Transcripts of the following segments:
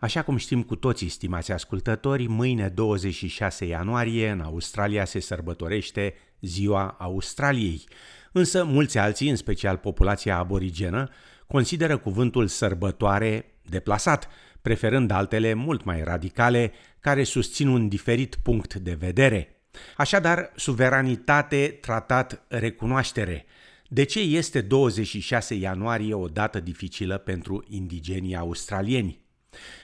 Așa cum știm cu toții, stimați ascultători, mâine 26 ianuarie în Australia se sărbătorește Ziua Australiei. Însă mulți alții, în special populația aborigenă, consideră cuvântul sărbătoare deplasat, preferând altele mult mai radicale care susțin un diferit punct de vedere. Așadar, suveranitate, tratat, recunoaștere. De ce este 26 ianuarie o dată dificilă pentru indigenii australieni?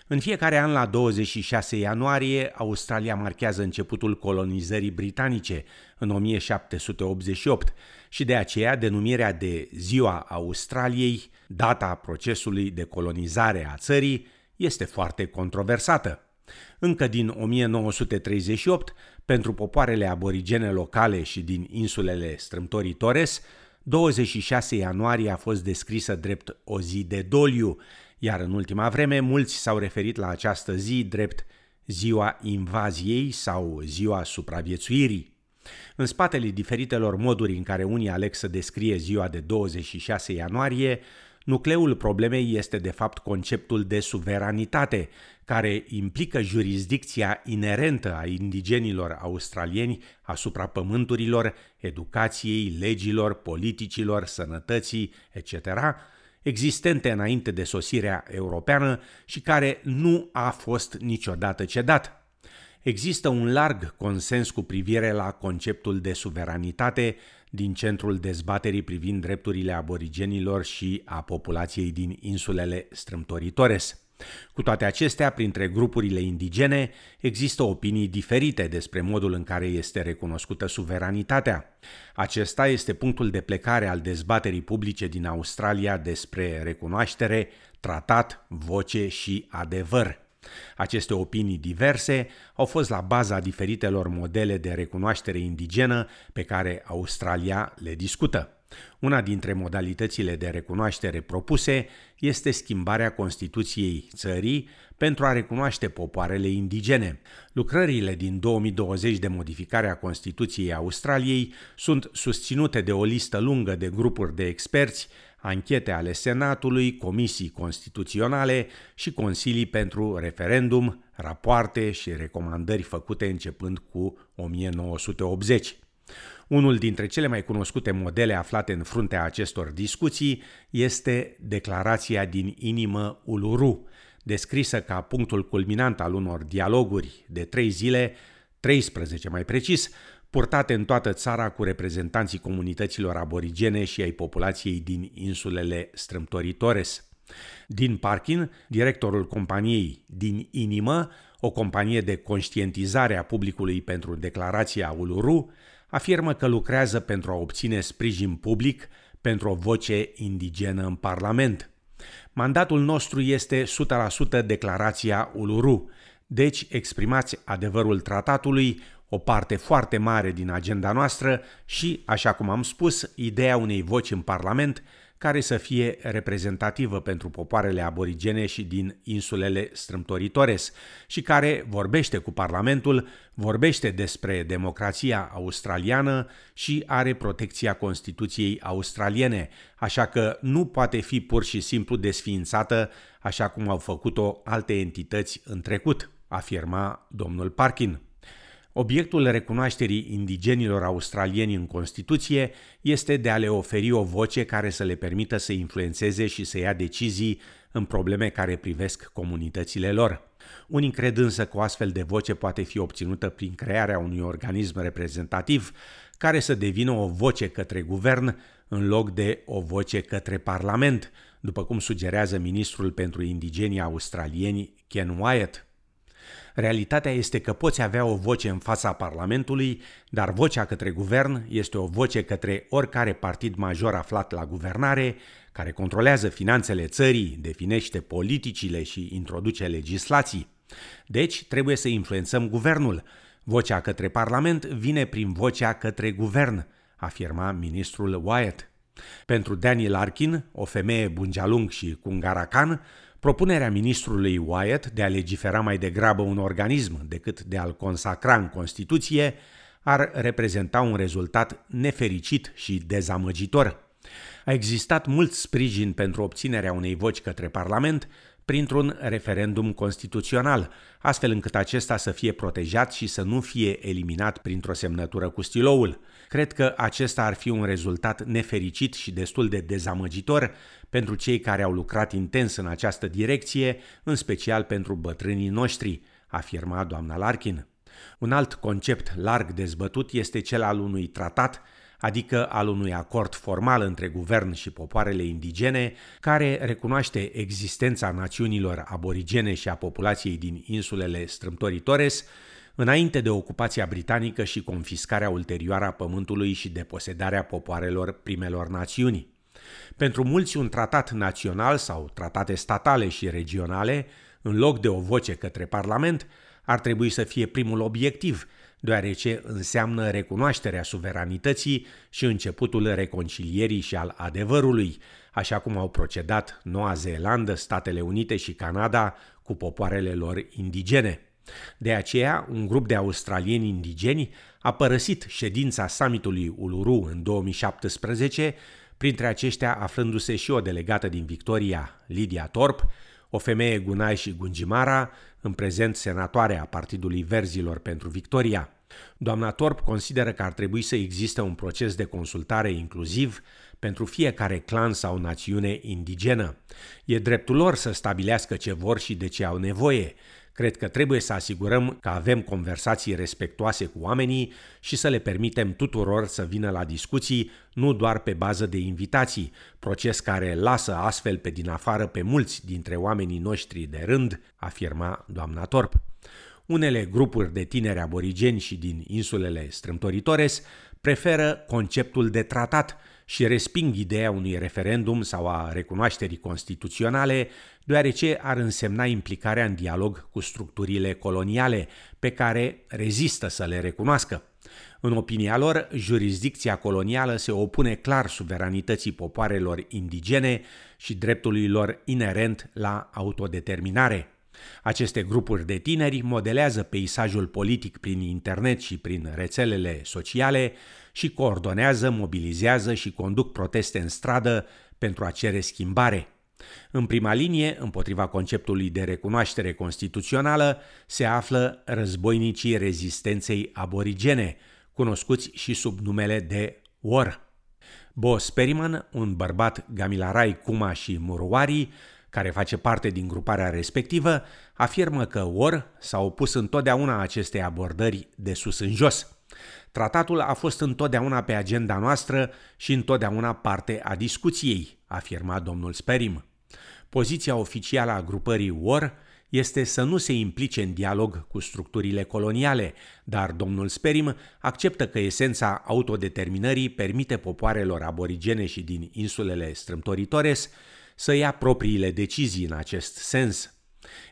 În fiecare an, la 26 ianuarie, Australia marchează începutul colonizării britanice în 1788 și de aceea denumirea de Ziua Australiei, data procesului de colonizare a țării, este foarte controversată. Încă din 1938, pentru popoarele aborigene locale și din insulele strâmtorii Torres, 26 ianuarie a fost descrisă drept o zi de doliu, iar în ultima vreme mulți s-au referit la această zi drept ziua invaziei sau ziua supraviețuirii. În spatele diferitelor moduri în care unii aleg să descrie ziua de 26 ianuarie, nucleul problemei este de fapt conceptul de suveranitate, care implică jurisdicția inerentă a indigenilor australieni asupra pământurilor, educației, legilor, politicilor, sănătății, etc., existente înainte de sosirea europeană și care nu a fost niciodată cedat. Există un larg consens cu privire la conceptul de suveranitate din centrul dezbaterii privind drepturile aborigenilor și a populației din insulele strâmtoritores. Cu toate acestea, printre grupurile indigene există opinii diferite despre modul în care este recunoscută suveranitatea. Acesta este punctul de plecare al dezbaterii publice din Australia despre recunoaștere, tratat, voce și adevăr. Aceste opinii diverse au fost la baza diferitelor modele de recunoaștere indigenă pe care Australia le discută. Una dintre modalitățile de recunoaștere propuse este schimbarea Constituției țării pentru a recunoaște popoarele indigene. Lucrările din 2020 de modificare a Constituției Australiei sunt susținute de o listă lungă de grupuri de experți, anchete ale Senatului, comisii constituționale și consilii pentru referendum, rapoarte și recomandări făcute începând cu 1980. Unul dintre cele mai cunoscute modele aflate în fruntea acestor discuții este declarația din inimă Uluru, descrisă ca punctul culminant al unor dialoguri de trei zile, 13 mai precis, purtate în toată țara cu reprezentanții comunităților aborigene și ai populației din insulele strâmtoritores. Din Parkin, directorul companiei Din Inimă, o companie de conștientizare a publicului pentru declarația Uluru, afirmă că lucrează pentru a obține sprijin public pentru o voce indigenă în Parlament. Mandatul nostru este 100% declarația Uluru, deci exprimați adevărul tratatului, o parte foarte mare din agenda noastră și, așa cum am spus, ideea unei voci în Parlament care să fie reprezentativă pentru popoarele aborigene și din insulele strâmtoritores și care vorbește cu Parlamentul, vorbește despre democrația australiană și are protecția Constituției australiene, așa că nu poate fi pur și simplu desființată așa cum au făcut-o alte entități în trecut, afirma domnul Parkin. Obiectul recunoașterii indigenilor australieni în Constituție este de a le oferi o voce care să le permită să influențeze și să ia decizii în probleme care privesc comunitățile lor. Unii cred însă că o astfel de voce poate fi obținută prin crearea unui organism reprezentativ care să devină o voce către guvern în loc de o voce către Parlament, după cum sugerează ministrul pentru indigenii australieni Ken Wyatt. Realitatea este că poți avea o voce în fața Parlamentului, dar vocea către guvern este o voce către oricare partid major aflat la guvernare, care controlează finanțele țării, definește politicile și introduce legislații. Deci trebuie să influențăm guvernul. Vocea către Parlament vine prin vocea către guvern, afirma ministrul Wyatt. Pentru Daniel Larkin, o femeie bunjalung și cungaracan, Propunerea ministrului Wyatt de a legifera mai degrabă un organism decât de a-l consacra în Constituție ar reprezenta un rezultat nefericit și dezamăgitor. A existat mult sprijin pentru obținerea unei voci către Parlament printr-un referendum constituțional, astfel încât acesta să fie protejat și să nu fie eliminat printr-o semnătură cu stiloul. Cred că acesta ar fi un rezultat nefericit și destul de dezamăgitor pentru cei care au lucrat intens în această direcție, în special pentru bătrânii noștri, afirma doamna Larkin. Un alt concept larg dezbătut este cel al unui tratat adică al unui acord formal între guvern și popoarele indigene, care recunoaște existența națiunilor aborigene și a populației din insulele Strâmtorii Torres, înainte de ocupația britanică și confiscarea ulterioară a pământului și deposedarea popoarelor primelor națiuni. Pentru mulți, un tratat național sau tratate statale și regionale, în loc de o voce către Parlament, ar trebui să fie primul obiectiv, deoarece înseamnă recunoașterea suveranității și începutul reconcilierii și al adevărului, așa cum au procedat Noua Zeelandă, Statele Unite și Canada cu popoarele lor indigene. De aceea, un grup de australieni indigeni a părăsit ședința summitului Uluru în 2017, printre aceștia aflându-se și o delegată din Victoria, Lydia Torp, o femeie Gunai și Gungimara, în prezent senatoare a Partidului Verzilor pentru Victoria. Doamna Torp consideră că ar trebui să existe un proces de consultare inclusiv pentru fiecare clan sau națiune indigenă. E dreptul lor să stabilească ce vor și de ce au nevoie. Cred că trebuie să asigurăm că avem conversații respectoase cu oamenii și să le permitem tuturor să vină la discuții, nu doar pe bază de invitații, proces care lasă astfel pe din afară pe mulți dintre oamenii noștri de rând, afirma doamna Torp. Unele grupuri de tineri aborigeni și din insulele strâmtoritores preferă conceptul de tratat și resping ideea unui referendum sau a recunoașterii constituționale, deoarece ar însemna implicarea în dialog cu structurile coloniale, pe care rezistă să le recunoască. În opinia lor, jurisdicția colonială se opune clar suveranității popoarelor indigene și dreptului lor inerent la autodeterminare. Aceste grupuri de tineri modelează peisajul politic prin internet și prin rețelele sociale și coordonează, mobilizează și conduc proteste în stradă pentru a cere schimbare. În prima linie, împotriva conceptului de recunoaștere constituțională, se află războinicii rezistenței aborigene, cunoscuți și sub numele de WAR. Bo Speriman, un bărbat Gamilarai Kuma și Muruari, care face parte din gruparea respectivă, afirmă că OR s-a opus întotdeauna acestei abordări de sus în jos. Tratatul a fost întotdeauna pe agenda noastră și întotdeauna parte a discuției, afirma domnul Sperim. Poziția oficială a grupării OR este să nu se implice în dialog cu structurile coloniale, dar domnul Sperim acceptă că esența autodeterminării permite popoarelor aborigene și din insulele strâmtoritores să ia propriile decizii în acest sens.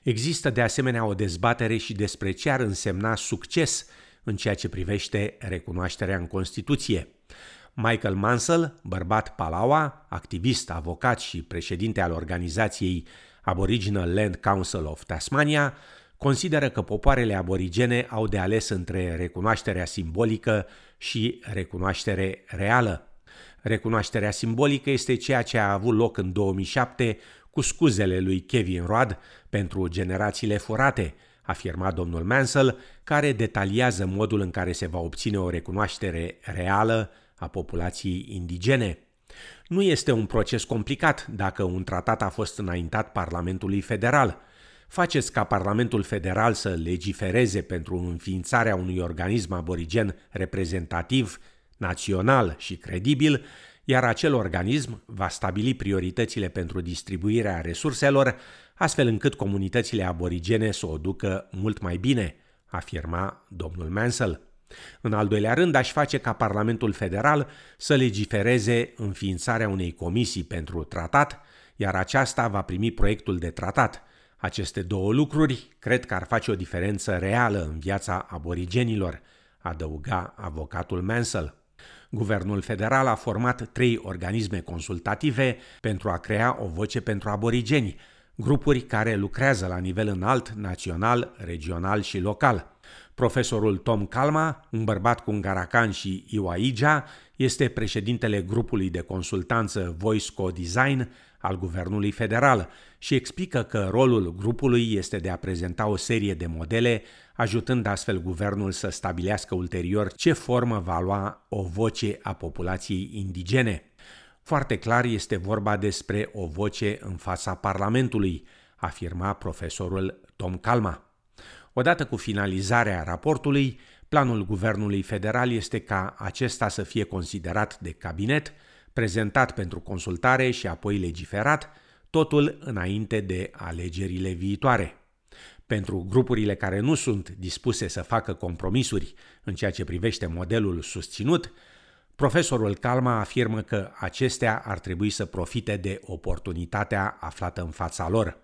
Există de asemenea o dezbatere și despre ce ar însemna succes în ceea ce privește recunoașterea în Constituție. Michael Mansell, bărbat Palawa, activist, avocat și președinte al organizației Aboriginal Land Council of Tasmania, consideră că popoarele aborigene au de ales între recunoașterea simbolică și recunoaștere reală. Recunoașterea simbolică este ceea ce a avut loc în 2007 cu scuzele lui Kevin Rudd pentru generațiile furate, afirma domnul Mansell, care detaliază modul în care se va obține o recunoaștere reală a populației indigene. Nu este un proces complicat dacă un tratat a fost înaintat Parlamentului Federal. Faceți ca Parlamentul Federal să legifereze pentru înființarea unui organism aborigen reprezentativ național și credibil, iar acel organism va stabili prioritățile pentru distribuirea resurselor, astfel încât comunitățile aborigene să o ducă mult mai bine, afirma domnul Mansell. În al doilea rând, aș face ca Parlamentul Federal să legifereze înființarea unei comisii pentru tratat, iar aceasta va primi proiectul de tratat. Aceste două lucruri cred că ar face o diferență reală în viața aborigenilor, adăuga avocatul Mansell. Guvernul federal a format trei organisme consultative pentru a crea o voce pentru aborigeni, grupuri care lucrează la nivel înalt, național, regional și local. Profesorul Tom Calma, un bărbat cu un garacan și Iwaija, este președintele grupului de consultanță Voice Co-Design al Guvernului Federal și explică că rolul grupului este de a prezenta o serie de modele, ajutând astfel guvernul să stabilească ulterior ce formă va lua o voce a populației indigene. Foarte clar este vorba despre o voce în fața Parlamentului, afirma profesorul Tom Calma. Odată cu finalizarea raportului, planul Guvernului Federal este ca acesta să fie considerat de cabinet, prezentat pentru consultare și apoi legiferat, totul înainte de alegerile viitoare. Pentru grupurile care nu sunt dispuse să facă compromisuri în ceea ce privește modelul susținut, profesorul Calma afirmă că acestea ar trebui să profite de oportunitatea aflată în fața lor.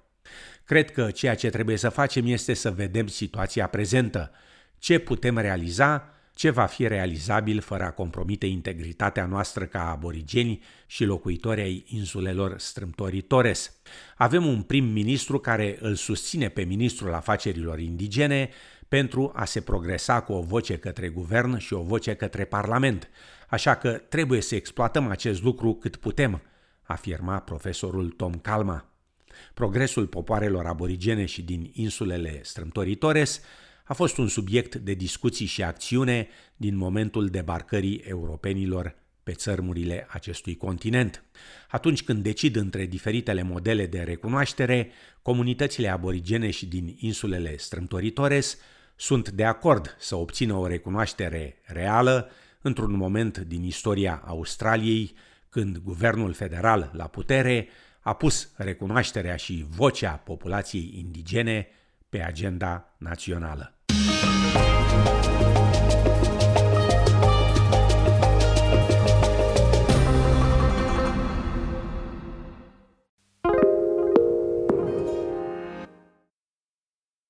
Cred că ceea ce trebuie să facem este să vedem situația prezentă, ce putem realiza, ce va fi realizabil fără a compromite integritatea noastră ca aborigeni și locuitori ai insulelor strâmtorii Torres. Avem un prim-ministru care îl susține pe ministrul afacerilor indigene pentru a se progresa cu o voce către guvern și o voce către parlament, așa că trebuie să exploatăm acest lucru cât putem, afirma profesorul Tom Calma. Progresul popoarelor aborigene și din insulele strâmtorii Torres a fost un subiect de discuții și acțiune din momentul debarcării europenilor pe țărmurile acestui continent. Atunci când decid între diferitele modele de recunoaștere, comunitățile aborigene și din insulele strâmtorii Torres sunt de acord să obțină o recunoaștere reală într-un moment din istoria Australiei, când guvernul federal la putere a pus recunoașterea și vocea populației indigene pe agenda națională.